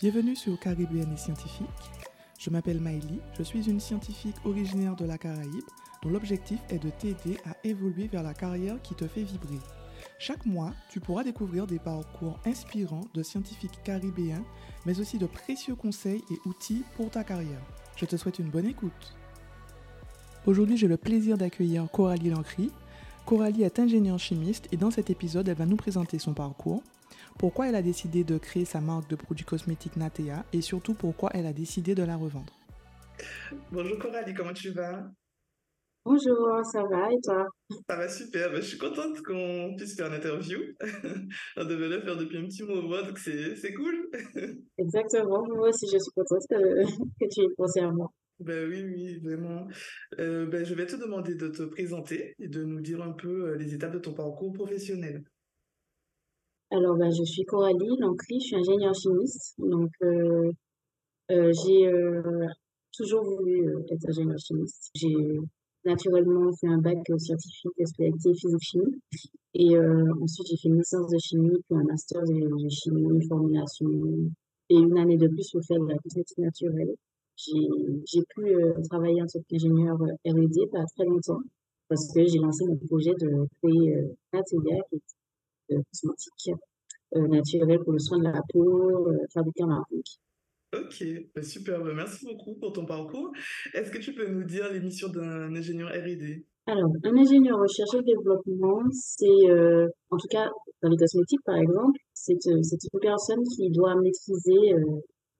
Bienvenue sur Caribéenne et Scientifique. Je m'appelle Maïli, je suis une scientifique originaire de la Caraïbe dont l'objectif est de t'aider à évoluer vers la carrière qui te fait vibrer. Chaque mois, tu pourras découvrir des parcours inspirants de scientifiques caribéens, mais aussi de précieux conseils et outils pour ta carrière. Je te souhaite une bonne écoute. Aujourd'hui, j'ai le plaisir d'accueillir Coralie Lancry. Coralie est ingénieure chimiste et dans cet épisode, elle va nous présenter son parcours, pourquoi elle a décidé de créer sa marque de produits cosmétiques Natea et surtout pourquoi elle a décidé de la revendre? Bonjour Coralie, comment tu vas? Bonjour, ça va et toi? Ça va super, ben, je suis contente qu'on puisse faire l'interview. On devait le faire depuis un petit moment, donc c'est cool. Exactement, moi aussi je suis contente que, que tu aies pensé à moi. Ben oui, oui, vraiment. Euh, ben, je vais te demander de te présenter et de nous dire un peu euh, les étapes de ton parcours professionnel. Alors, ben, je suis Coralie Lancry, je suis ingénieure chimiste. Donc, euh, euh, j'ai euh, toujours voulu être ingénieure chimiste. J'ai naturellement fait un bac scientifique spécialité physique-chimie. Et ensuite, j'ai fait une licence de chimie, puis un master de, chimie, formulation, et une année de plus pour faire de la cosmétique naturelle. J'ai pu travailler en tant qu'ingénieur R&D pas très longtemps, parce que j'ai lancé mon projet de créer un atelier cosmétiques euh, naturels pour le soin de la peau, euh, fabriqués en Afrique. Ok, bah, super, bah, merci beaucoup pour ton parcours. Est-ce que tu peux nous dire les missions d'un ingénieur R&D Alors, un ingénieur recherche et développement, c'est, euh, en tout cas dans les cosmétiques par exemple, c'est une personne qui doit maîtriser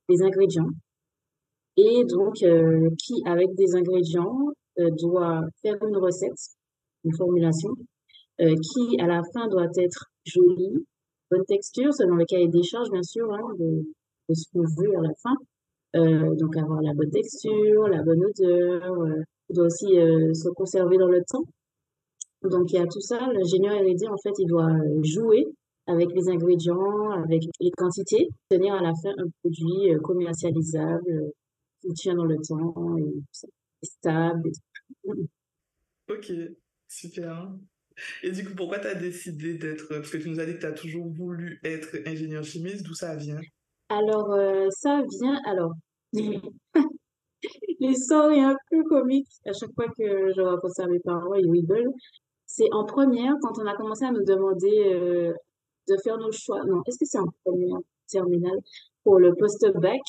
les ingrédients et donc qui, avec des ingrédients, doit faire une recette, une formulation, qui à la fin doit être jolie, bonne texture, selon le cahier des charges, bien sûr, hein, de, ce qu'on veut à la fin. Euh, donc avoir la bonne texture, la bonne odeur, euh, il doit aussi euh, se conserver dans le temps. Donc il y a tout ça, l'ingénieur R&D en fait il doit jouer avec les ingrédients, avec les quantités, tenir à la fin un produit commercialisable, qui tient dans le temps et, stable. Ok, super. Et du coup, pourquoi tu as décidé d'être. Parce que tu nous as dit que tu as toujours voulu être ingénieur chimiste, d'où ça vient? Alors, euh, ça vient. Alors, l'histoire est un peu comique à chaque fois que je raconte à mes parents, ils rigolent. C'est en première, quand on a commencé à nous demander euh, de faire nos choix. Non, est-ce que c'est en première terminale pour le post-bac?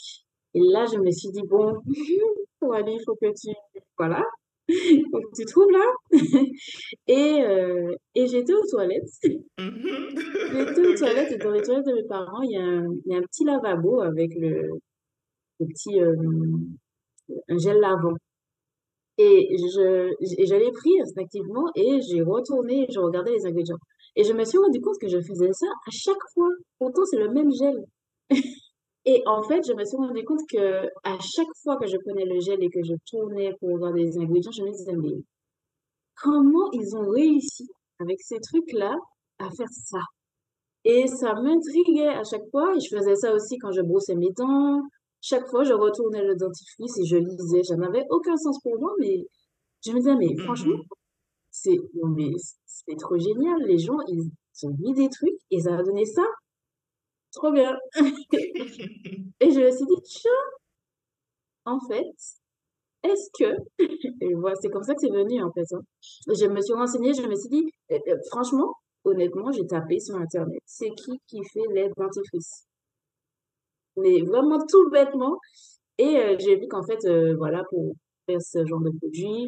Et là, je me suis dit, bon, pour aller, il faut que tu. Voilà, donc, tu trouves là Et, euh, et j'étais aux toilettes. Mm-hmm. j'étais aux toilettes et dans les toilettes de mes parents, il y a un, il y a un petit lavabo avec le, le petit euh, un gel lavant. Et je, je l'ai pris instinctivement et j'ai retourné et je regardais les ingrédients. Et je me suis rendu compte que je faisais ça à chaque fois. Pourtant, c'est le même gel. Et en fait, je me suis rendu compte que à chaque fois que je prenais le gel et que je tournais pour voir des ingrédients, je me disais, mais comment ils ont réussi avec ces trucs-là à faire ça? Et ça m'intriguait à chaque fois. Et je faisais ça aussi quand je brossais mes dents. Chaque fois, je retournais le dentifrice et je lisais. Ça n'avait aucun sens pour moi, mais je me disais, mais franchement, mmh c'est, mais c'est trop génial. Les gens, ils ont mis des trucs et ça a donné ça. Trop bien. et je me suis dit, tiens, en fait, est-ce que, et voilà, c'est comme ça que c'est venu en fait. Hein. Je me suis renseignée, je me suis dit, euh, euh, franchement, honnêtement, j'ai tapé sur Internet, c'est qui qui fait les dentifrices? Mais vraiment tout bêtement. Et euh, j'ai vu qu'en fait, voilà, pour faire ce genre de produit,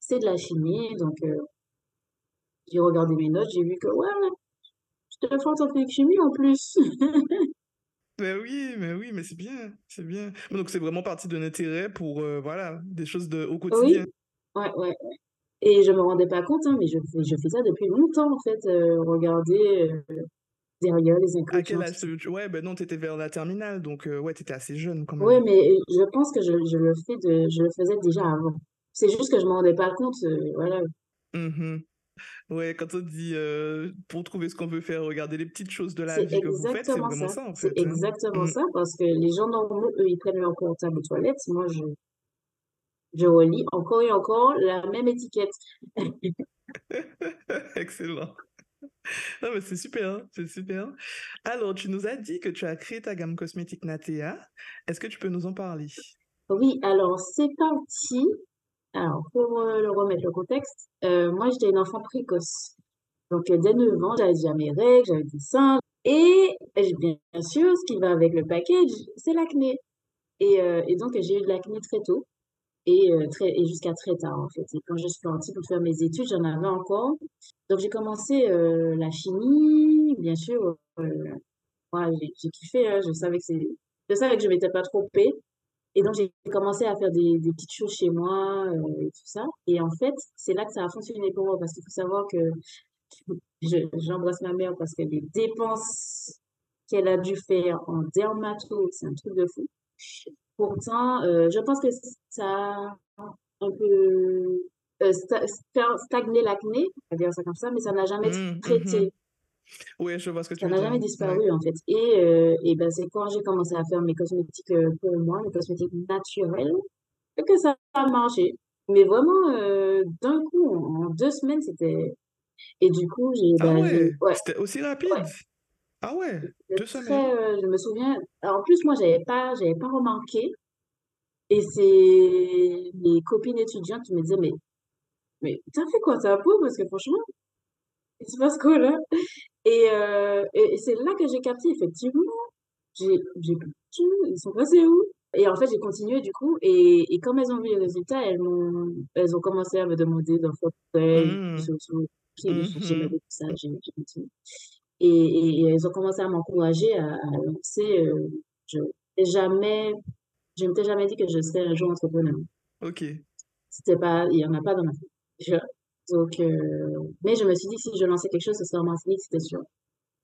c'est de la chimie. Donc, j'ai regardé mes notes, j'ai vu que, ouais, je te fais en chimie en plus. Ben oui, mais oui, mais c'est bien, c'est bien. Donc c'est vraiment parti d'un intérêt pour euh, voilà des choses de au quotidien. Oui, ouais, ouais, ouais. Et je me rendais pas compte, hein, mais je, je fais ça depuis longtemps en fait. Euh, regarder euh, derrière les ingrédients. À quel âge Ouais, ben non, tu étais vers la terminale, donc ouais, tu étais assez jeune quand même. Oui, mais je pense que je, je, le fais de, je le faisais déjà avant. C'est juste que je me rendais pas compte, voilà. Mmh Ouais, quand on dit pour trouver ce qu'on veut faire, regarder les petites choses de la vie que vous faites, c'est vraiment ça, en fait. C'est hein. exactement mmh. ça, parce que les gens normaux, eux, ils prennent leur portable aux toilettes. Moi, je, je relis encore et encore la même étiquette. Excellent. Non, mais c'est super, hein, c'est super. Alors, tu nous as dit que tu as créé ta gamme cosmétique Natea. Est-ce que tu peux nous en parler? Oui, alors c'est parti. Alors, pour euh, le remettre le contexte, euh, moi j'étais une enfant précoce. Donc, euh, dès 9 ans, j'avais déjà mes règles, j'avais des seins. Et bien sûr, ce qui va avec le package, c'est l'acné. Et, donc, j'ai eu de l'acné très tôt et, très, et jusqu'à très tard, en fait. Et quand je suis partie pour faire mes études, j'en avais encore. Donc, j'ai commencé la chimie, bien sûr. Ouais, j'ai kiffé, hein, je savais que je savais que je m'étais pas trompée. Et donc, j'ai commencé à faire des, des petites choses chez moi euh, et tout ça. Et en fait, c'est là que ça a fonctionné pour moi parce qu'il faut savoir que je, j'embrasse ma mère parce que les dépenses qu'elle a dû faire en dermato, c'est un truc de fou. Pourtant, euh, je pense que ça a un peu euh, sta- sta- stagné l'acné, on va dire ça comme ça, mais ça n'a jamais Mmh, traité. Oui, je vois ce que tu Ça veux n'a dire. jamais Ouais. disparu, en fait. Et, euh, et ben, c'est quand j'ai commencé à faire mes cosmétiques euh, pour moi, mes cosmétiques naturels, que ça a marché. Mais vraiment, euh, d'un coup, en, en deux semaines, c'était... Et du coup, j'ai, Ah ben, j'ai, ouais, c'était aussi ouais, rapide? Ah ouais, c'était deux semaines? très, euh, je me souviens. Alors, en plus, moi, j'avais pas, j'avais pas remarqué. Et c'est mes copines étudiantes qui me disaient, mais, mais t'as fait quoi ta peau? Parce que franchement, il se passe quoi là? Et, euh, et, et c'est là que j'ai capté, effectivement, j'ai, plus ils sont passés où? Et en fait, j'ai continué du coup, et, et comme elles ont vu les résultats, elles m'ont, elles ont commencé à me demander d'en faire pour elles, Mmh, mhm. aimé tout ça, j'ai continué. Et, et, et elles ont commencé à m'encourager à, à lancer, euh, je n'ai jamais, je ne t'ai jamais dit que je serais un jour entrepreneur. Ok, C'était pas, il y en a pas dans ma vie. Donc, euh, mais je me suis dit, si je lançais quelque chose, ce serait en Martinique, c'était sûr.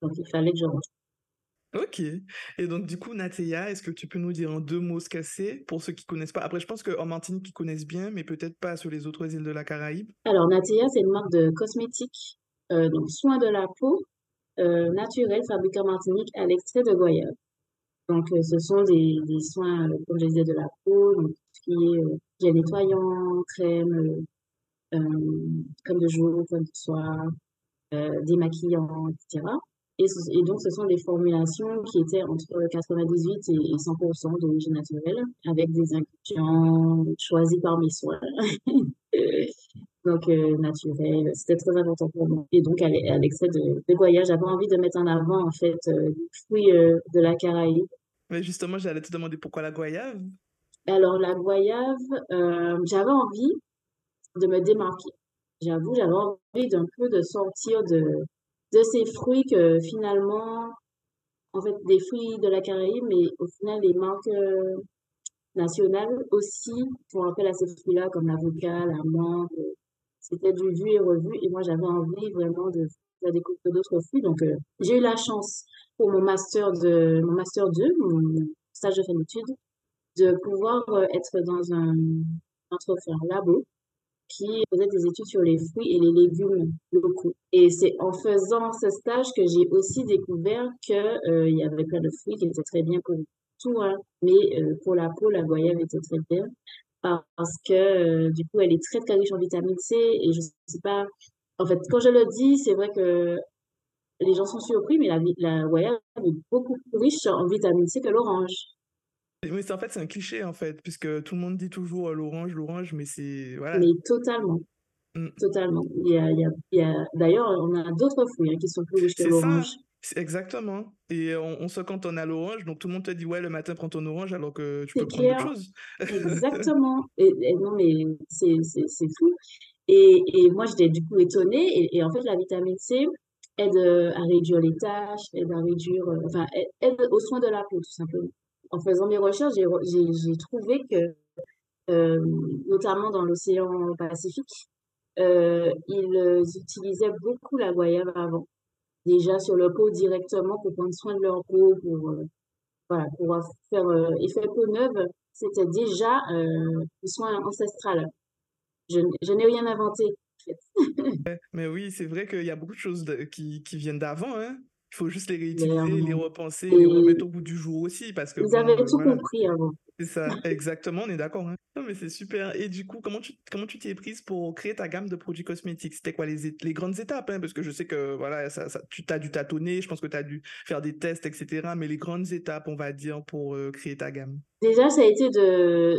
Donc, il fallait que je rentre. ok. Et donc, du coup, Natea, est-ce que tu peux nous dire en deux mots ce que c'est pour ceux qui connaissent pas? Après, je pense qu'en Martinique, ils connaissent bien, mais peut-être pas sur les autres îles de la Caraïbe. Alors, Natea, c'est une marque de cosmétiques, euh, donc soins de la peau, euh, naturels, fabriqués en Martinique à l'extrait de goyave. Donc, euh, ce sont des, des soins, comme je disais, de la peau, donc tout ce qui est gel nettoyant, crème, euh, crème de jour, crème de soir, euh, démaquillant, etc. Et, ce- et donc, ce sont des formulations qui étaient entre 98 et, et 100% d'origine naturelle, avec des ingrédients choisis par mes soins. donc, euh, naturel. C'était très important pour moi. Et donc, à l'e- à l'extrait de, de Goya, j'avais envie de mettre en avant, en fait, euh, les fruits euh, de la Caraïbe. Mais justement, j'allais te demander pourquoi la goyave? Alors, la goyave, euh, j'avais envie de me démarquer. J'avoue, j'avais envie d'un peu de sortir de, de ces fruits que finalement, en fait, des fruits de la Caraïbe, mais au final, les marques euh, nationales aussi font appel à ces fruits-là, comme l'avocat, la mangue. C'était du vu et revu, et moi, j'avais envie vraiment de faire découvrir d'autres fruits. Donc, euh, j'ai eu la chance pour mon master de, mon master 2, mon stage de fin d'études, de pouvoir euh, être dans un entreprise, un labo, qui faisait des études sur les fruits et les légumes locaux. Et c'est en faisant ce stage que j'ai aussi découvert que euh, y avait plein de fruits qui étaient très bien pour tout, hein. Mais euh, pour la peau, la goyave était très bien parce que euh, du coup, elle est très très riche en vitamine C et je sais pas. En fait, quand je le dis, c'est vrai que les gens sont surpris, mais la, la est beaucoup plus riche en vitamine C que l'orange. Mais c'est en fait, c'est un cliché, en fait, puisque tout le monde dit toujours euh, l'orange, l'orange, mais c'est... Voilà. Mais totalement, Mm. totalement. Il y a, il y a, a... D'ailleurs, on a d'autres fruits hein, qui sont plus riches que C'est l'orange. exactement. Et on, on se cantonne à l'orange, donc tout le monde te dit, ouais, le matin, prends ton orange, alors que tu peux prendre d'autres clair, choses. exactement. Et, et non, mais c'est fou. Et, et moi, j'étais du coup étonnée. Et, et en fait, la vitamine C aide euh, à réduire les taches, aide à réduire, euh, enfin, aide, aide aux soins de la peau, tout simplement. En faisant mes recherches, j'ai trouvé que, euh, notamment dans l'océan Pacifique, euh, ils euh, utilisaient beaucoup la goyave avant. Déjà sur leur peau directement pour prendre soin de leur peau, pour, faire effet peau neuve, c'était déjà du soin ancestral. Je, n'ai rien inventé. Mais oui, c'est vrai qu'il y a beaucoup de choses qui, qui viennent d'avant, hein. Faut juste les réutiliser, les Clairement. repenser, les Et remettre au goût du jour aussi parce que bon, avaient heu, tout voilà. compris avant. C'est ça, exactement, on est d'accord, hein. Non, mais c'est super et du coup, comment tu comment tu t'y es prise pour créer ta gamme de produits cosmétiques? C'était quoi les les grandes étapes, hein? Parce que je sais que voilà, ça ça tu as dû tâtonner, je pense que tu as dû faire des tests et cetera, mais les grandes étapes, on va dire, pour, heu, créer ta gamme? Déjà, ça a été de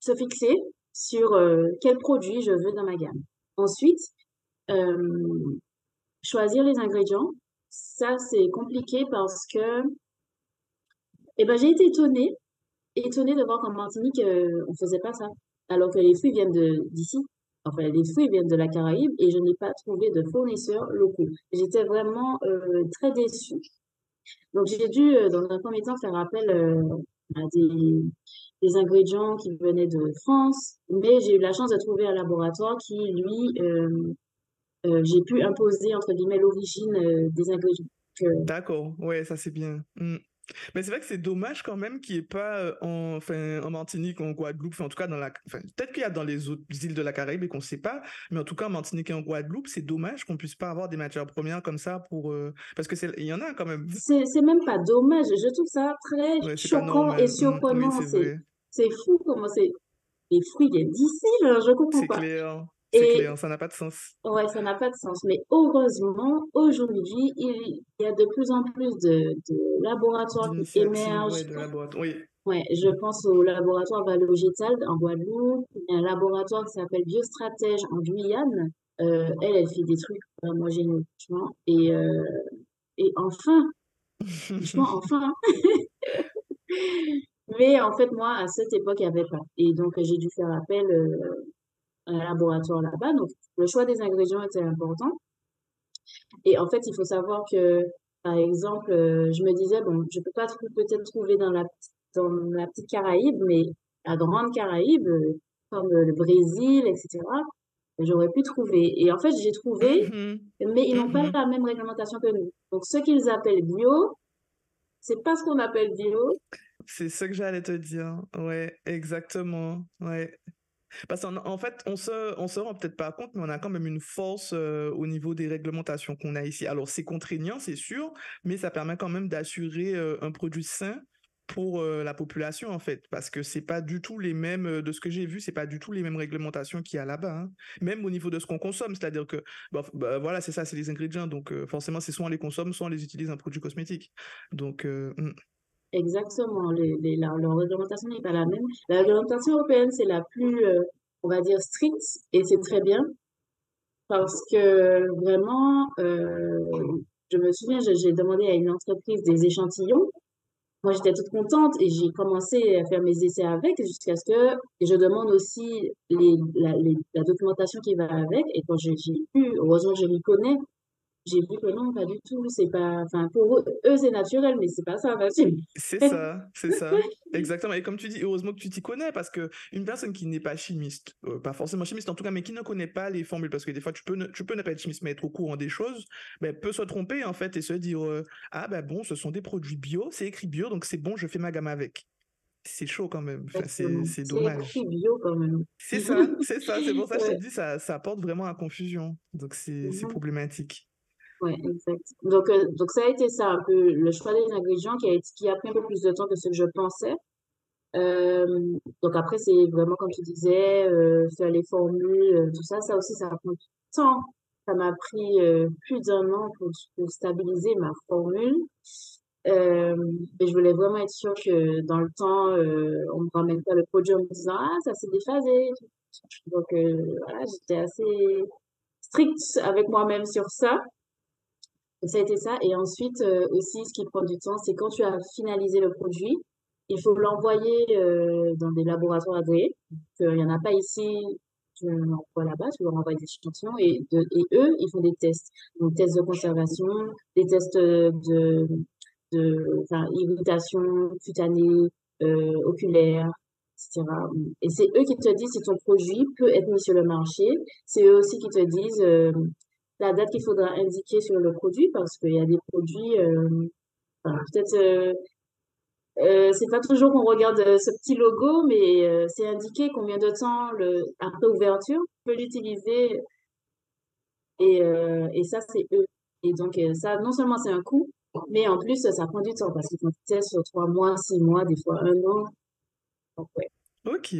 se fixer sur, heu, quels produits je veux dans ma gamme. Ensuite, hem, choisir les ingrédients. Ça, c'est compliqué parce que et ben, j'ai été étonnée étonnée de voir qu'en Martinique, heu, on faisait pas ça. Alors que les fruits viennent d'ici. Enfin, les fruits viennent de la Caraïbe et je n'ai pas trouvé de fournisseurs locaux. J'étais vraiment, heu, très déçue. Donc j'ai dû, heu, dans un premier temps, faire appel, à des des ingrédients qui venaient de France, mais j'ai eu la chance de trouver un laboratoire qui, lui, j'ai pu «imposer» entre guillemets l'origine, heu, des ingrédients. Heu D'accord, ouais, ça c'est bien. Mmh. Mais c'est vrai que c'est dommage quand même qu'il y ait pas, en enfin, en Martinique, en Guadeloupe, enfin en tout cas dans la enfin peut-être qu'il y a dans les autres îles de la Caraïbe et qu'on sait pas, mais en tout cas en Martinique et en Guadeloupe, c'est dommage qu'on puisse pas avoir des matières premières comme ça pour, parce que c'est il y en a quand même. C'est c'est même pas dommage, je trouve ça très Ouais, c'est choquant et. Mmh, oui, surprenant. c'est C'est c'est fou comment c'est les fruits viennent d'ici, genre, je comprends C'est pas. clair, c'est clair, ça n'a pas de sens. ouais, ça n'a pas de sens. Mais heureusement, aujourd'hui, il y a de plus en plus de de laboratoires qui D'initiative, ouais, émergent. de laboratoire oui. Ouais, je pense au laboratoire Valogétal en Guadeloupe. Un laboratoire qui s'appelle Biostratège en Guyane. Heu, elle, elle fait des trucs vraiment géniaux, franchement et heu et enfin, franchement, enfin. Mais en fait, moi, à cette époque, il y avait pas et donc j'ai dû faire appel, heu, à un laboratoire là-bas. Donc le choix des ingrédients était important et en fait, il faut savoir que, par exemple, heu, je me disais: «Bon, je peux pas peut-être trouver dans la petite dans la petite Caraïbe, mais la grande Caraïbe, heu, comme, heu, le Brésil et cetera, j'aurais pu trouver» et en fait, j'ai trouvé, Mmh mh. mais ils n'ont Mmh pas mh. la même réglementation que nous. Donc ce qu'ils appellent bio, c'est pas ce qu'on appelle bio. C'est ce que j'allais te dire. Ouais, exactement, ouais. Parce qu'en en fait, on se on se rend peut-être pas compte, mais on a quand même une force, heu, au niveau des réglementations qu'on a ici. Alors c'est contraignant, c'est sûr, mais ça permet quand même d'assurer, heu, un produit sain pour, heu, la population, en fait. Parce que c'est pas du tout les mêmes, de ce que j'ai vu, c'est pas du tout les mêmes réglementations qu'il y a là-bas, hein. Même au niveau de ce qu'on consomme, c'est-à-dire que, bah, bah, voilà, c'est ça, c'est les ingrédients, donc forcément, c'est soit on les consomme, soit on les utilise en produits cosmétiques. Donc heu, mmh. Exactement, les les la leur réglementation n'est pas la même. La réglementation européenne, c'est la plus, heu, on va dire stricte et c'est très bien parce que vraiment, heu, je me souviens, j'ai demandé à une entreprise des échantillons. Moi, j'étais toute contente et j'ai commencé à faire mes essais avec jusqu'à ce que je demande aussi les la les la documentation qui va avec et quand j'ai vu, heureusement je m'y connais, j'ai vu que non, pas du tout, c'est pas enfin pour eux eux, c'est naturel, mais c'est pas ça naturel. C'est ça, c'est ça, exactement et comme tu dis, heureusement que tu t'y connais parce qu'une personne qui n'est pas chimiste, heu, pas forcément chimiste en tout cas, mais qui ne connaît pas les formules parce que des fois tu peux ne tu peux ne pas être chimiste mais être au courant des choses, beh, peut se tromper en fait et se dire, heu: «Ah bah bon, ce sont des produits bio, c'est écrit bio donc c'est bon, je fais ma gamme avec». C'est chaud quand même, enfin c'est dommage. bio quand même. C'est ça, c'est ça, c'est pour ça que je te dis ça ça apporte vraiment à confusion, donc c'est problématique. Ouais, exact. Donc heu, donc ça a été ça un peu le choix des ingrédients qui a été qui a pris un peu plus de temps que ce que je pensais. Hem, donc après c'est vraiment comme tu disais, heu, faire les formules, tout ça, ça aussi ça prend du temps. Ça m'a pris, plus d'1 an pour pour stabiliser ma formule. Et je voulais vraiment être sûre que dans le temps, on me ramène pas le produit en me disant: «Ah ça s'est déphasé». Donc voilà, j'étais assez stricte avec moi-même sur ça. Donc ça a été ça et ensuite, heu, aussi ce qui prend du temps, c'est quand tu as finalisé le produit, il faut l'envoyer, heu, dans des laboratoires agréés. Heu, il y en a pas ici, tu l'envoies là-bas, tu leur envoies des échantillons et eux, ils font des tests. Donc tests de conservation, des tests, de irritation cutanée, oculaire et cetera. Mmh et c'est eux qui te disent si ton produit peut être mis sur le marché. C'est eux aussi qui te disent, la date qu'il faudra indiquer sur le produit parce qu'il y a des produits, enfin peut-être, heu heu, c'est pas toujours qu'on regarde, ce petit logo, mais c'est indiqué combien de temps le après ouverture, tu peux l'utiliser et et ça, c'est eux. Et donc, euh, ça, non seulement c'est un coût, mais en plus, ça prend du temps parce qu'il faut tester sur trois mois, six mois, des fois un an. Donc, ouais. Ok,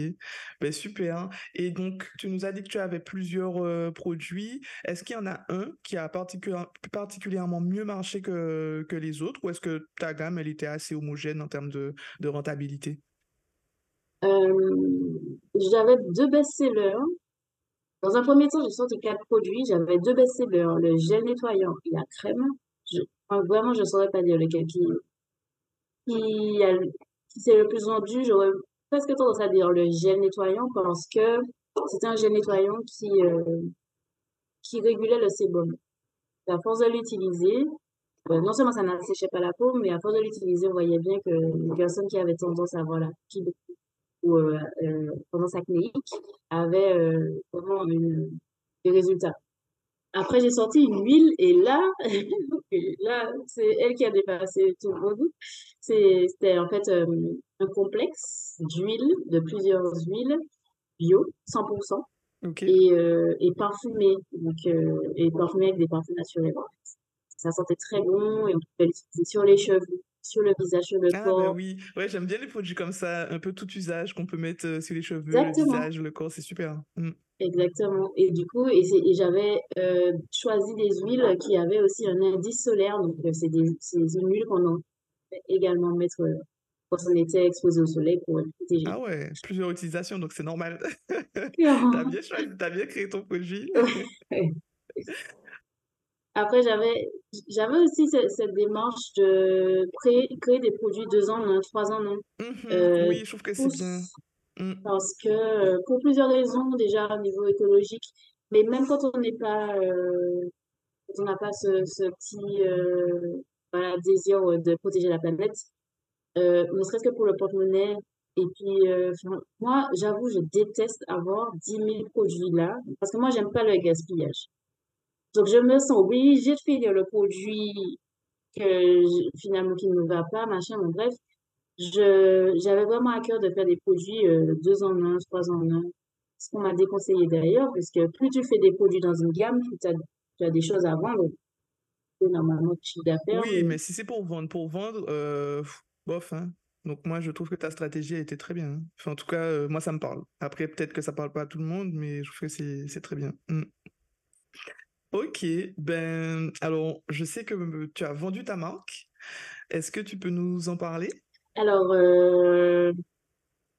ben super. Et donc, tu nous as dit que tu avais plusieurs produits. Est-ce qu'il y en a un qui a particulièrement particulièrement mieux marché que, que les autres, ou est-ce que ta gamme, elle était assez homogène en termes de, de rentabilité? J'avais deux best-sellers. Dans un premier temps, j'ai sorti quatre produits. J'avais deux best-sellers, le gel nettoyant et la crème. Vraiment, je ne saurais pas dire lequel qui, qui s'est le plus vendu. J'aurais presque tendance à dire? Le gel nettoyant? Parce que c'était un gel nettoyant qui, euh, qui régulait le sébum. À force de l'utiliser, euh, non seulement ça n'asséchait pas la peau, mais à force de l'utiliser, on voyait bien que les personnes qui avaient tendance à avoir la peau ou euh, euh, tendance acnéique avaient vraiment une, des résultats. Après, j'ai sorti une huile et là, là, c'est elle qui a dépassé tout monde. C'est- C'était en fait euh, un complexe d'huile, de plusieurs huiles bio, 100%, Ok. et, euh, et parfumé, donc, euh, et parfumé avec des parfums naturels. en fait. Ça sentait très bon et on pouvait l'utiliser sur les cheveux, sur le visage, sur le Ah ben corps. oui, ouais, j'aime bien les produits comme ça, un peu tout usage qu'on peut mettre sur les cheveux, le visage, le corps, c'est super. Mm. Exactement. Et du coup, et, j'avais euh, choisi des huiles qui avaient aussi un indice solaire. Donc, c'est des, une huile qu'on fait également mettre euh, quand on était exposé au soleil pour protégé. Ah ouais, plusieurs utilisations, donc c'est normal. T'as bien choisi, t'as bien créé ton produit. Ouais. Après, j'avais, j'avais aussi cette, cette démarche de créer, créer des produits deux ans en un, trois ans un. Mhm, Euh, Oui, je trouve que c'est bien. tous Mm. parce que euh, pour plusieurs raisons, déjà au niveau écologique, mais même quand on n'est pas, euh, quand on n'a pas ce, ce petit euh, voilà, désir euh, de protéger la planète, euh, ne serait-ce que pour le porte-monnaie. Et puis, euh, moi, j'avoue, je déteste avoir dix mille produits là, parce que moi, j'aime pas le gaspillage. Donc, je me sens obligée de finir le produit que finalement qui ne me va pas, machin, bon, bref. J'avais vraiment à cœur de faire des produits euh, deux en un, trois en un. Ce qu'on m'a déconseillé d'ailleurs, puisque plus tu fais des produits dans une gamme, plus tu as, tu as des choses à vendre, normalement tu chiffre d'affaires. Oui, mais- si c'est pour vendre, pour vendre, euh, bof, hein. Donc moi, je trouve que ta stratégie a été très bien. hein. En tout cas, euh, moi, ça me parle. Après, peut-être que ça parle pas à tout le monde, mais je trouve que c'est très bien. Mm. Ok, ben, alors, je sais que euh, tu as vendu ta marque. Est-ce que tu peux nous en parler? Alors, euh,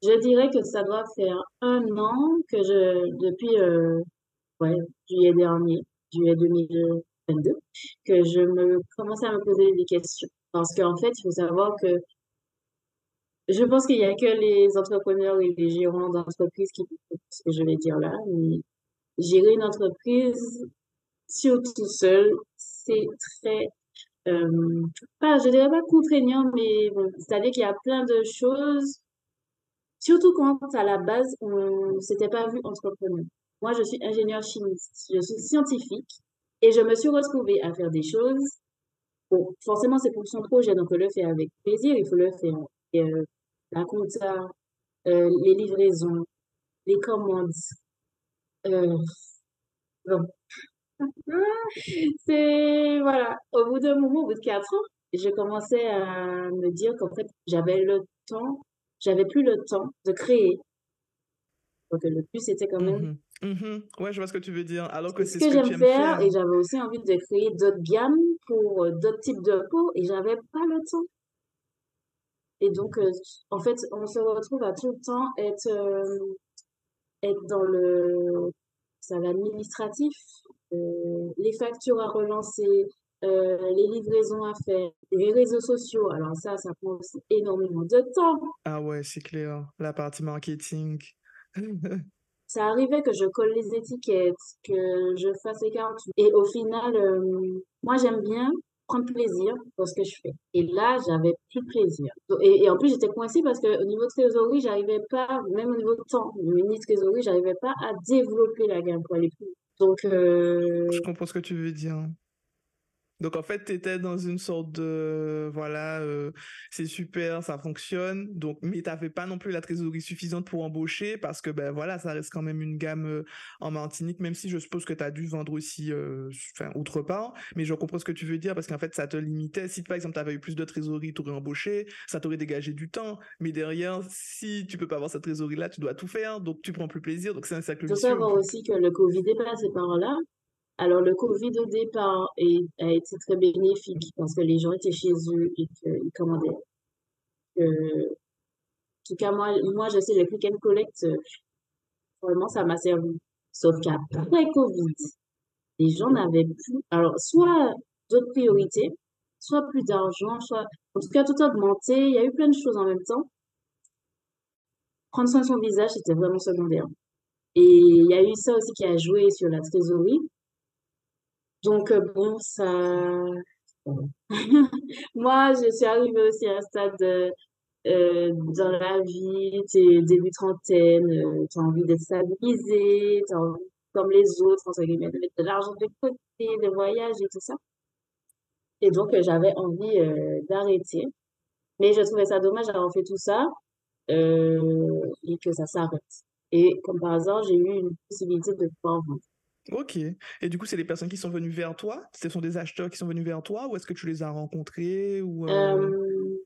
je dirais que ça doit faire un an que je, depuis euh, ouais, juillet dernier, juillet 2022, que je me commençais à me poser des questions. Parce qu'en fait, il faut savoir que je pense qu'il n'y a que les entrepreneurs et les gérants d'entreprise qui ce que je vais dire là. Gérer une entreprise, surtout seul, c'est très, euh, pas, je dirais pas contraignant, mais bon, c'est-à-dire qu'il y a plein de choses Surtout quand à la base, on s'était pas vu entrepreneur. Moi, je suis ingénieure chimiste, je suis scientifique et je me suis retrouvée à faire des choses. Bon, forcément, c'est pour son projet, donc on le fait avec plaisir, il faut le faire. Et, euh, la compta, euh, les livraisons, les commandes. Euh, bon. C'est, voilà, au bout d'un moment, au bout de quatre ans, je commençais à me dire qu'en fait, j'avais le temps, j'avais plus le temps de créer. Donc, le but, c'était quand même mhm. Ouais, je vois ce que tu veux dire. Alors que C'est ce que que j'aime faire faire. et j'avais aussi envie de créer d'autres gammes pour euh, d'autres types de peau et j'avais pas le temps. Et donc, euh, en fait, on se retrouve à tout le temps être, euh, être dans le, ça, l'administratif, les factures à relancer, euh, les livraisons à faire, les réseaux sociaux. Alors ça, ça prend aussi énormément de temps. Ah ouais, c'est clair. La partie marketing. Ça arrivait que je colle les étiquettes, que je fasse les cartes. Et au final, euh, moi, j'aime bien prendre plaisir dans ce que je fais. Et là, j'avais plus plaisir. Et, et en plus, j'étais coincée parce que au niveau de trésorerie, j'arrivais pas, même au niveau de temps, au niveau de trésorerie, j'arrivais pas à développer la gamme pour aller plus. Donc, Je euh, comprends ce que tu veux dire. Donc en fait, tu étais dans une sorte de voilà, euh, c'est super, ça fonctionne. Donc mais t'avais pas non plus la trésorerie suffisante pour embaucher parce que ben voilà, ça reste quand même une gamme euh, en Martinique même si je suppose que tu as dû vendre aussi euh, enfin autre part, mais je comprends ce que tu veux dire parce qu'en fait, ça te limitait. Si par exemple tu avais eu plus de trésorerie, tu aurais embauché, ça t'aurait dégagé du temps, mais derrière si tu peux pas avoir cette trésorerie là, tu dois tout faire, donc tu prends plus plaisir. Donc c'est un cercle Il faut vicieux. savoir aussi que le Covid est passé par là. Alors, le Covid au départ a été très bénéfique parce que les gens étaient chez eux et qu'ils commandaient. Euh, en tout cas, moi, moi, je sais, le click and collect, euh, vraiment, ça m'a servi. Sauf qu'après Covid, les gens n'avaient plus, alors, soit d'autres priorités, soit plus d'argent, soit, en tout cas, tout a augmenté. Il y a eu plein de choses en même temps. Prendre soin de son visage, c'était vraiment secondaire. Et il y a eu ça aussi qui a joué sur la trésorerie. Donc, euh, bon, ça, moi, je suis arrivée aussi à un stade euh, dans la vie, t'es début trentaine, euh, t'as envie d'être stabilisé, t'as envie, comme les autres, entre guillemets, de mettre de l'argent de côté, de voyages et tout ça. Et donc, euh, j'avais envie euh, d'arrêter. Mais je trouvais ça dommage d'avoir fait tout ça et que ça s'arrête. Et comme par hasard, j'ai eu une possibilité de pouvoir vendre. Ok. Et du coup, c'est les personnes qui sont venues vers toi? Ce sont des acheteurs qui sont venus vers toi ou est-ce que tu les as rencontrés ou euh, Euh,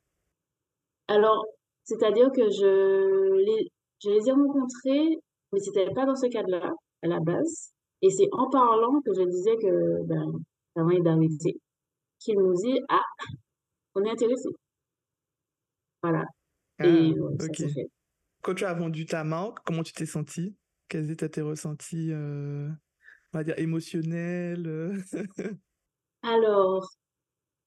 alors, c'est-à-dire que je les, je les ai rencontrés, mais c'était pas dans ce cadre-là, à la base. Et c'est en parlant que je disais que, ben, va d'arrêter, qu'ils m'ont dit, ah, on est intéressé. Voilà. Ah, Et ouais, ça fait. Quand tu as vendu ta marque, comment tu t'es senti? Quels étaient tes ressentis, euh, on va dire, émotionnels? euh Alors,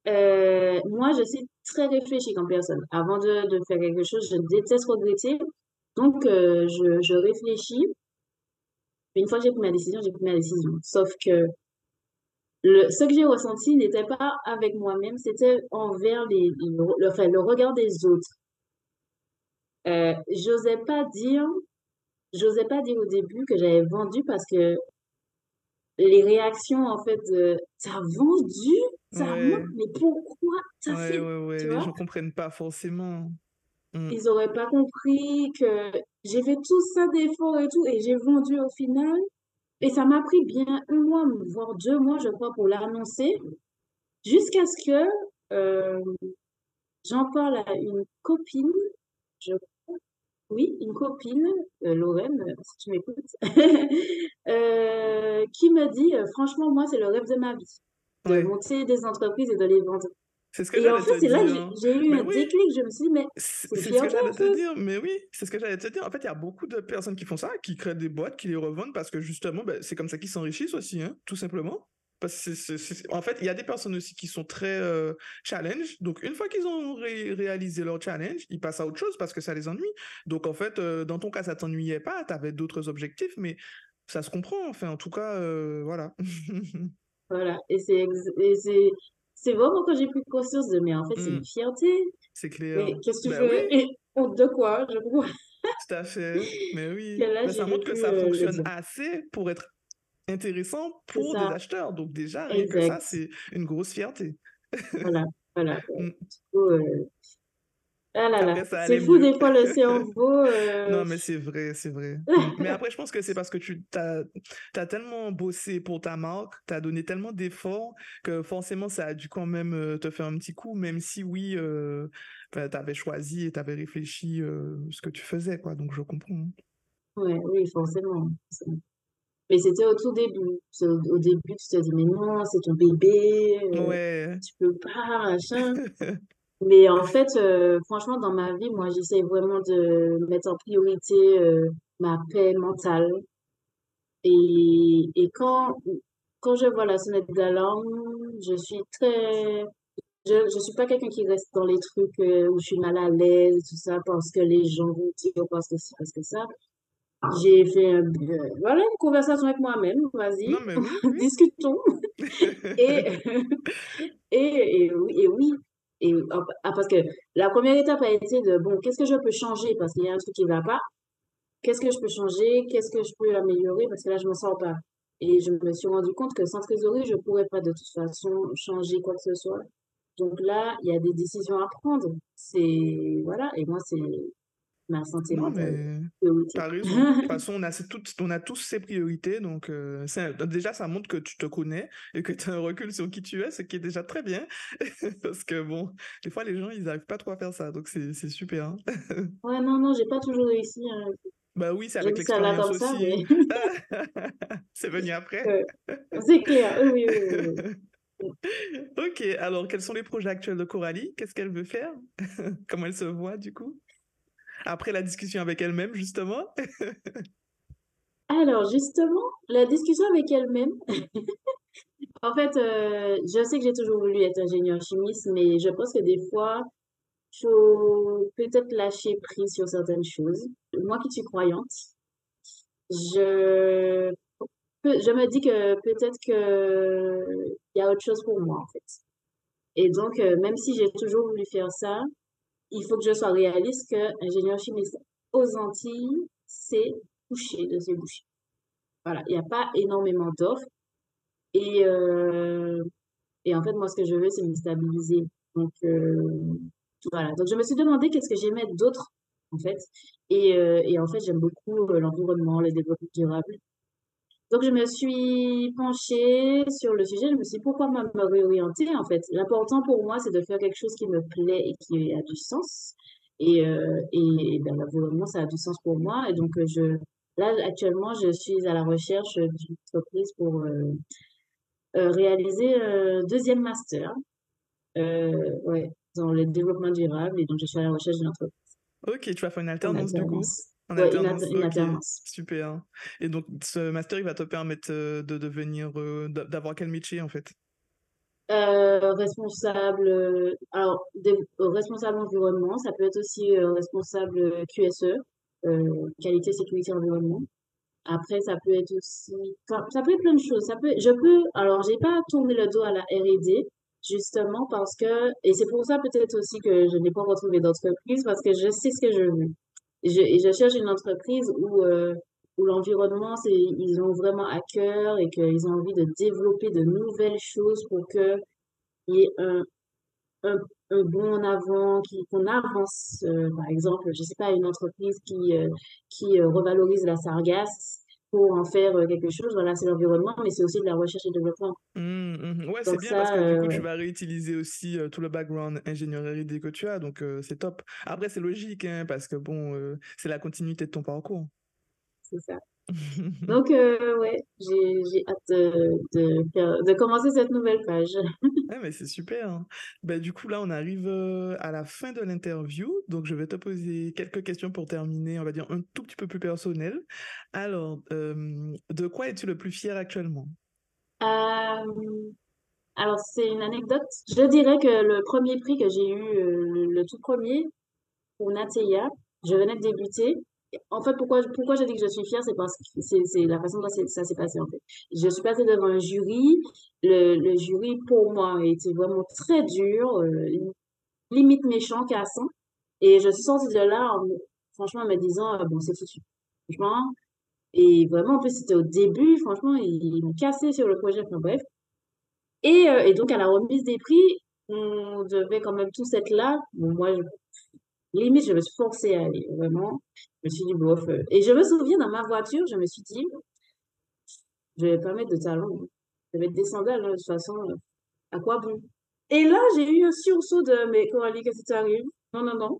euh, moi, je suis très réfléchie comme personne. Avant de, de faire quelque chose, je déteste regretter. Donc, euh, je, je réfléchis. Une fois que j'ai pris ma décision, j'ai pris ma décision. Sauf que le, ce que j'ai ressenti n'était pas avec moi-même, c'était envers les, le, regard des autres. J'osais pas dire, j'osais pas dire au début que j'avais vendu parce que les réactions, en fait, de t'as vendu? Ouais, remonte, mais pourquoi t'as ouais, fait, ouais, ouais. tu Les vois? gens comprennent pas forcément. Mm. Ils auraient pas compris que j'ai fait tout ça d'efforts et tout, et j'ai vendu au final. Et ça m'a pris bien un mois, voire deux mois, je crois, pour l'annoncer, jusqu'à ce que euh, j'en parle à une copine, je oui, une copine, euh, Lorraine, euh, si tu m'écoutes, euh, qui me dit, franchement, moi, c'est le rêve de ma vie, de Ouais. monter des entreprises et de les vendre. C'est ce que Et en j'allais fait, te c'est là que j'ai dire. eu Mais un oui, déclic, je me suis dit, mais c'est ce que j'allais te dire. Mais oui, c'est ce que j'allais te dire. En fait, il y a beaucoup de personnes qui font ça, qui créent des boîtes, qui les revendent parce que justement, ben, c'est comme ça qu'ils s'enrichissent aussi, hein, tout simplement. Parce que en fait, il y a des personnes aussi qui sont très euh, challenge. Donc, une fois qu'ils ont ré- réalisé leur challenge, ils passent à autre chose parce que ça les ennuie. Donc, en fait, euh, dans ton cas, ça t'ennuyait pas, tu avais d'autres objectifs, mais ça se comprend. Enfin, en tout cas, euh, voilà. Voilà. Et c'est vraiment quand j'ai pris conscience de, mais en fait, c'est Hmm, une fierté. c'est Mais clair. qu'est-ce que tu Ben oui, veux? Et honte de quoi? Je comprends. tout à fait. Mais oui. Ben, ça montre que ça euh, fonctionne assez pour être intéressant pour des acheteurs. Donc déjà, rien que ça, c'est une grosse fierté. Voilà. Voilà. Mm. Coup, euh, ah là là. C'est fou, mieux. des fois, le cerveau. euh, Non, mais c'est vrai, c'est vrai. Mm. Mais après, je pense que c'est parce que tu t'as tellement bossé pour ta marque, t'as donné tellement d'efforts que forcément, ça a dû quand même euh, te faire un petit coup, même si oui, euh, ben, t'avais choisi et t'avais réfléchi euh, ce que tu faisais, quoi. Donc, je comprends. Ouais, oui, forcément. forcément. Mais c'était au tout début. Au, début, tu te dis, mais non, c'est ton bébé, euh, Ouais. tu peux pas, machin. Mais en fait, euh, franchement, dans ma vie, moi, j'essaie vraiment de mettre en priorité euh, ma paix mentale. Et, et quand, quand je vois la sonnette d'alarme, je suis très... Je, je suis pas quelqu'un qui reste dans les trucs euh, où je suis mal à l'aise, tout ça, parce que les gens vont dire, parce que ci, parce que ça. J'ai fait un- euh, voilà, une conversation avec moi-même, vas-y, Non, mais oui, oui. discutons. Et, et, et oui, et oui. Et, ah, parce que la première étape a été de, bon, qu'est-ce que je peux changer? Parce qu'il y a un truc qui va pas? Qu'est-ce que je peux changer? Qu'est-ce que je peux améliorer? Parce que là, je me sens pas. Et je me suis rendu compte que sans trésorerie, je pourrais pas de toute façon changer quoi que ce soit. Donc là, il y a des décisions à prendre. C'est, voilà, et moi, c'est ma santé Non, mentale. mais priorité. t'as raison. De toute façon, on a toutes, on a tous ces priorités. Donc, euh, déjà, ça montre que tu te connais et que tu as un recul sur qui tu es, ce qui est déjà très bien. Parce que, bon, des fois, les gens, ils n'arrivent pas trop à faire ça. Donc, c'est super. hein. Ouais, non, non, j'ai pas toujours réussi. hein. Bah oui, c'est avec l'expérience aussi. mais C'est venu après. euh, c'est clair. Oui, oui, oui, oui. Ok, alors quels sont les projets actuels de Coralie? Qu'est-ce qu'elle veut faire? Comment elle se voit du coup? Après la discussion avec elle-même, justement? Alors, justement, la discussion avec elle-même. En fait, euh, je sais que j'ai toujours voulu être ingénieur chimiste, mais je pense que des fois, faut peut-être lâcher prise sur certaines choses. Moi qui suis croyante, je, je me dis que peut-être que il y a autre chose pour moi, en fait. Et donc, euh, même si j'ai toujours voulu faire ça, il faut que je sois réaliste que ingénieur chimiste aux Antilles, c'est bouché de ces bouchées. Voilà, il n'y a pas énormément d'offres. Et, euh, et en fait, moi, ce que je veux, c'est me stabiliser. Donc, euh, voilà. Donc, je me suis demandé qu'est-ce que j'aimais d'autre, en fait. Et, euh, et en fait, j'aime beaucoup l'environnement, le développement durable. Donc, je me suis penchée sur le sujet. Je me suis dit, pourquoi me me réorienter, en fait? L'important pour moi, c'est de faire quelque chose qui me plaît et qui a du sens. Et, euh, et ben, l'environnement, ça a du sens pour moi. Et donc, euh, je, là, actuellement, je suis à la recherche d'une entreprise pour euh, euh, réaliser un deuxième master euh, ouais, dans le développement durable. Et donc, je suis à la recherche d'une entreprise Ok, tu vas faire une en alternance du coup? En Ouais, alternance, alter- une alternance. super. Et donc, ce master, il va te permettre euh, de devenir, euh, d'a- d'avoir quel métier en fait? Euh, responsable, euh, alors, des- euh, responsable environnement, ça peut être aussi euh, responsable euh, QSE, euh, qualité, sécurité, environnement. Après, ça peut être aussi, enfin, ça peut être plein de choses. Ça peut, je peux, alors, j'ai pas tourné le dos à la R&D, justement parce que, et c'est pour ça peut-être aussi que je n'ai pas retrouvé d'entreprise, parce que je sais ce que je veux. Je, je cherche une entreprise où, euh, où l'environnement, c'est, ils ont vraiment à cœur et qu'ils ont envie de développer de nouvelles choses pour que il y ait un, un, un bond en avant, qu'on avance. Euh, par exemple, je sais pas, une entreprise qui, euh, qui euh, revalorise la sargasse pour en faire euh, quelque chose. Voilà, c'est l'environnement, mais c'est aussi de la recherche et développement. Hmm, mhm. Ouais, c'est bien parce que du euh, coup, tu ouais, vas réutiliser aussi euh, tout le background ingénierie que tu as, donc euh, c'est top. Après, c'est logique, hein, parce que bon, euh, c'est la continuité de ton parcours. c'est ça. Donc, euh, ouais, j'ai, hâte de, de, faire- de commencer cette nouvelle page. Ouais, mais c'est super. hein. Ben, du coup, là, on arrive euh, à la fin de l'interview. Donc, je vais te poser quelques questions pour terminer, on va dire un tout petit peu plus personnel. Alors, euh, de quoi es-tu le plus fier actuellement? Euh, alors, c'est une anecdote. Je dirais que le premier prix que j'ai eu, euh, le, le tout premier, pour Nateya, je venais de débuter. En fait, pourquoi, pourquoi je dis que je suis fière, c'est parce que c'est la façon dont ça s'est passé, en fait. Je suis passée devant un jury. Le, jury, pour moi, était vraiment très dur, euh, limite méchant, cassant. Et je suis sortie de là, en me- franchement, en me disant, euh, bon, c'est foutu. Franchement. Et vraiment, en plus, c'était au début, franchement, ils, m'ont cassé sur le projet. Enfin, bref. Et, euh, donc, à la remise des prix, on devait quand même tous être là. Moi, je- limite, je me suis forcée à aller, vraiment. Je me suis dit, bof. euh. Et je me souviens, dans ma voiture, je me suis dit, je vais pas mettre de talons. Je vais mettre des sandales, de toute façon, euh, à quoi bon? Et là, j'ai eu un sursaut de, mais Coralie, qu'est-ce qui t'arrive? Non, non, non.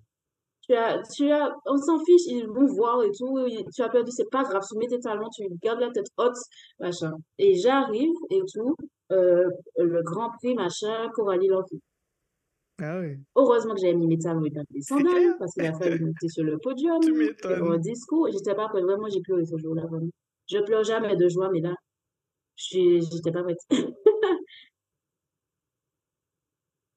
Tu as, tu as, on s'en fiche, ils vont voir et tout. Tu as perdu, c'est pas grave. Tu mets tes talons, tu gardes la tête haute, machin. Et j'arrive et tout. euh, le Grand Prix, machin, Coralie Lanfy. Ah Heureusement que j'avais mis mes pas mes c'est sandales parce qu'il a fallu monter sur le podium, tu m'étonnes. discours. J'étais pas prête. Vraiment, j'ai pleuré ce jour-là. Vraiment. Je pleure jamais de joie, mais là, j'étais pas prête.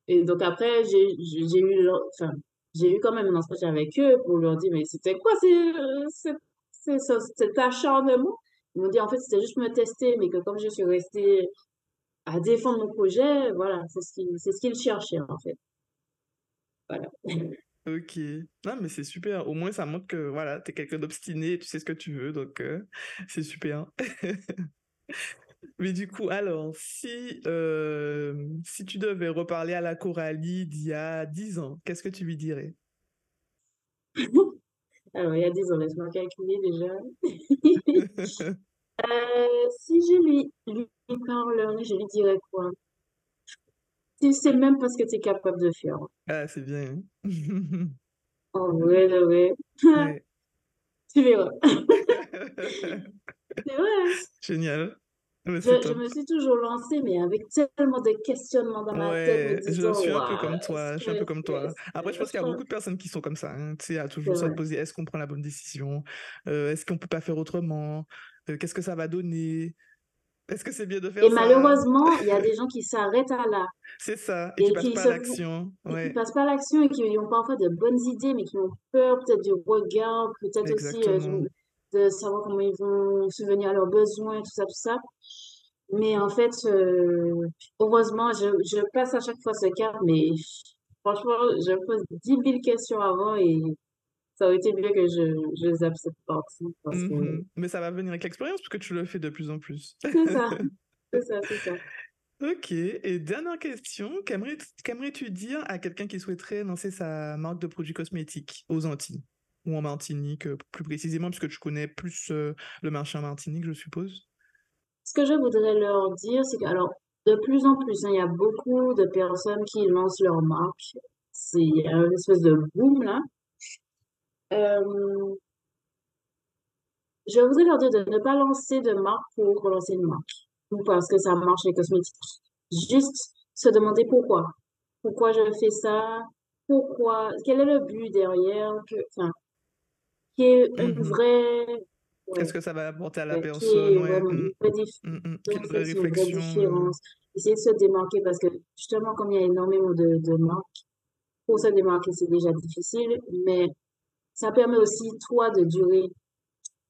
Et donc après, j'ai eu, enfin, j'ai eu quand même un entretien avec eux pour leur dire, mais c'était quoi c'est, cet acharnement? Ils m'ont dit, en fait, c'était juste me tester, mais que comme je suis restée à défendre mon projet, voilà, c'est ce qu'ils, c'est ce qu'ils cherchaient, en fait. Voilà. Ok. Non, mais c'est super. Au moins, ça montre que voilà, t'es quelqu'un d'obstiné, tu sais ce que tu veux, donc euh, c'est super. Mais du coup, alors, si, euh, si tu devais reparler à la Coralie d'il y a 10 ans, qu'est-ce que tu lui dirais? Alors, il y a 10 ans, laisse-moi calculer déjà. Euh, si je lui, lui parlerais, je lui dirais quoi? Tu sais même pas ce que tu es capable de faire. Ah, c'est bien. hein. En vrai, de vrai. Ouais. Tu verras. C'est vrai, hein. Génial. Je, me suis toujours lancée, mais avec tellement de questionnements dans ma tête, Ouais, je disant, suis un peu comme toi, je suis un peu comme toi. Après, je pense qu'il y a beaucoup de personnes qui sont comme ça, hein. Tu sais, à toujours se poser, est-ce qu'on prend la bonne décision? Euh, est-ce qu'on peut pas faire autrement? Euh, qu'est-ce que ça va donner? Est-ce que c'est bien de Et faire ça? malheureusement, il y a des gens qui s'arrêtent à là C'est ça, et qui et passent qui pas à l'action. et qui Ouais, passent pas à l'action et qui ont parfois de bonnes idées, mais qui ont peur peut-être du regard, peut-être aussi euh, du- de savoir comment ils vont subvenir à leurs besoins, tout ça, tout ça. Mais en fait, euh, heureusement, je, je passe à chaque fois ce cap, mais franchement, je pose dix mille questions avant et ça aurait été bien que je, je zappe cette partie parce que Mhm. Mais ça va venir avec l'expérience, puisque tu le fais de plus en plus. c'est ça, c'est ça, c'est ça. Ok, et dernière question, qu'aimerais- qu'aimerais-tu dire à quelqu'un qui souhaiterait lancer sa marque de produits cosmétiques aux Antilles ou en Martinique euh, plus précisément, puisque tu connais plus euh, le marché en Martinique, je suppose? Ce que je voudrais leur dire, c'est que, alors, de plus en plus, hein, il y a beaucoup de personnes qui lancent leur marque. C'est il y a une espèce de boom là. Euh, je voudrais leur dire de ne pas lancer de marque pour relancer une marque ou parce que ça marche les cosmétiques. Juste se demander pourquoi. Pourquoi je fais ça? Pourquoi? Quel est le but derrière? Que, enfin, qui est une Mhm. vraie, Qu'est-ce que ça va apporter à la personne? est Ouais, mm, mm, mm. Une vraie réflexion, une vraie réflexion. euh, différence. Essayer de se démarquer parce que justement, comme il y a énormément de, de marques, pour se démarquer, c'est déjà difficile, mais ça permet aussi, toi, de durer,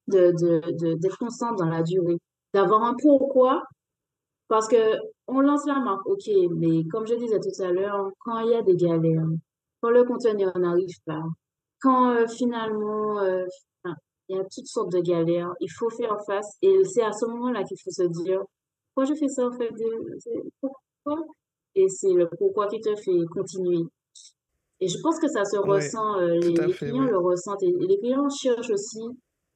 de, d'être constant dans la durée, d'avoir un pourquoi, parce que on lance la marque, ok, mais comme je disais tout à l'heure, quand il y a des galères, quand le conteneur n'arrive pas, quand euh, finalement, euh, il y a toutes sortes de galères, il faut faire face, et c'est à ce moment-là qu'il faut se dire, pourquoi je fais ça en fait, pourquoi? Et c'est le pourquoi qui te fait continuer. Et je pense que ça se Ouais, ressent, euh, les, à les fait, clients ouais. le ressentent, et, et les clients cherchent aussi,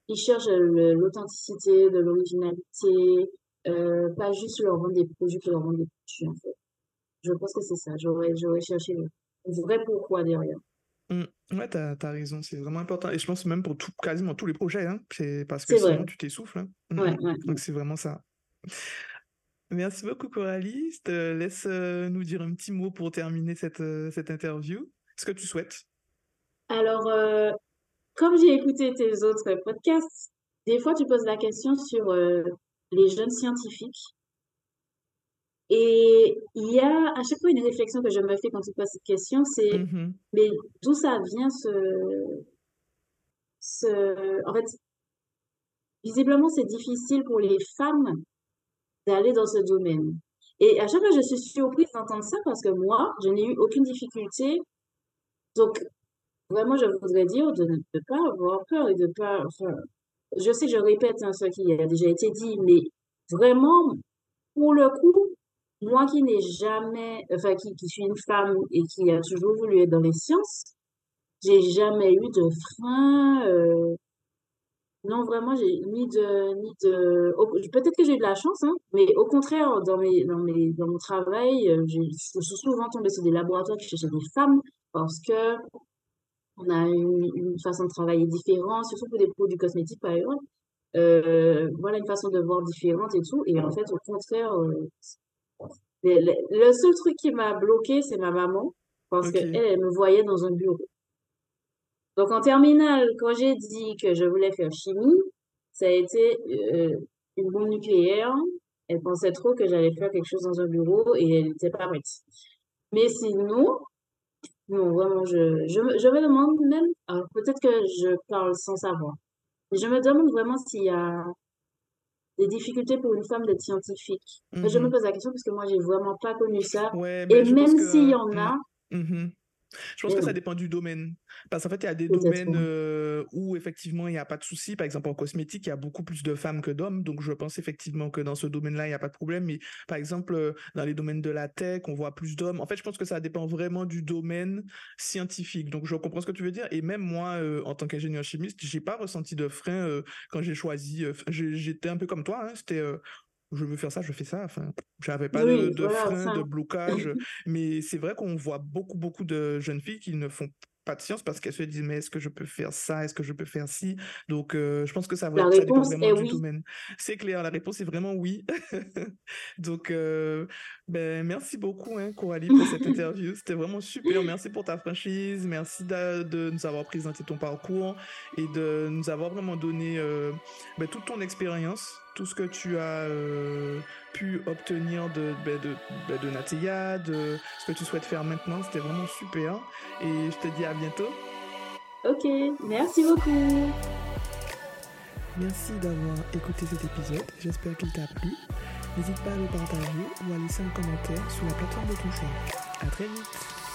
ils cherchent le- l'authenticité, de l'originalité, euh, pas juste leur vendre des produits pour leur vendre des produits, en fait. Je pense que c'est ça, j'aurais, cherché le vrai pourquoi derrière. Mm. Ouais, t'as, t'as raison, c'est vraiment important. Et je pense même pour tout, quasiment tous les projets, hein, c'est parce que vrai, sinon tu t'essouffles. hein. Mm, ouais, ouais. Donc c'est vraiment ça. Merci beaucoup, Coralie. Je te laisse euh, nous dire un petit mot pour terminer cette, euh, cette interview. Ce que tu souhaites. Alors, euh, comme j'ai écouté tes autres podcasts, des fois tu poses la question sur euh, les jeunes scientifiques. Et il y a à chaque fois une réflexion que je me fais quand tu poses cette question, c'est Mhm. mais d'où ça vient ce, ce... En fait, visiblement, c'est difficile pour les femmes d'aller dans ce domaine. Et à chaque fois, je suis surprise d'entendre ça parce que moi, je n'ai eu aucune difficulté. Donc, vraiment, je voudrais dire de ne pas avoir peur et de pas... Enfin, je sais je répète hein, ce qui a déjà été dit, mais vraiment, pour le coup, moi qui n'ai jamais, enfin, qui, qui suis une femme et qui a toujours voulu être dans les sciences, j'ai jamais eu de frein. euh, non, vraiment, j'ai ni de, ni de. Peut-être que j'ai eu de la chance, hein, mais au contraire, dans mes, dans mes, dans mon travail, euh, je suis souvent tombée sur des laboratoires qui cherchaient des femmes parce que on a une, une façon de travailler différente, surtout pour des produits cosmétiques, par exemple. Euh, voilà une façon de voir différente et tout. Et en fait, au contraire, euh, le, seul truc qui m'a bloqué, c'est ma maman, parce que Ok. elle, elle me voyait dans un bureau. Donc en terminale, quand j'ai dit que je voulais faire chimie, ça a été euh, une bombe nucléaire. Elle pensait trop que j'allais faire quelque chose dans un bureau et elle n'était pas prête. Mais sinon, non, vraiment, je, je, me- je me demande même, alors peut-être que je parle sans savoir, mais je me demande vraiment s'il y a des difficultés pour une femme d'être scientifique. Je me Mhm. pose la question parce que moi, j'ai vraiment pas connu ça. Ouais, Et ben je pense même s'il y en mm, a. Je pense que ça dépend du domaine. Parce qu'en fait, il y a des domaines euh, où effectivement, il n'y a pas de souci. Par exemple, en cosmétique, il y a beaucoup plus de femmes que d'hommes. Donc, je pense effectivement que dans ce domaine-là, il n'y a pas de problème. Mais par exemple, euh, dans les domaines de la tech, on voit plus d'hommes. En fait, je pense que ça dépend vraiment du domaine scientifique. Donc, je comprends ce que tu veux dire. Et même moi, euh, en tant qu'ingénieur chimiste, j'ai pas ressenti de frein quand j'ai choisi. J'étais un peu comme toi. Hein. C'était je veux faire ça, je fais ça. Enfin, j'avais pas de, frein, de blocage. mais c'est vrai qu'on voit beaucoup, beaucoup de jeunes filles qui ne font pas de science parce qu'elles se disent mais est-ce que je peux faire ça? Est-ce que je peux faire ci? Donc euh, je pense que ça, va, ça dépend vraiment du domaine. C'est clair la réponse est vraiment oui. Donc euh, ben merci beaucoup hein, Coralie pour cette interview. C'était vraiment super. Merci pour ta franchise. Merci de, nous avoir présenté ton parcours et de nous avoir vraiment donné euh, ben, toute ton expérience tout ce que tu as pu obtenir de, ben, de, ben, de Natia, de ce que tu souhaites faire maintenant. C'était vraiment super. Et je te dis à bientôt. Ok, merci beaucoup. Merci d'avoir écouté cet épisode. J'espère qu'il t'a plu. N'hésite pas à le partager ou à laisser un commentaire sur la plateforme de ton choix. À très vite.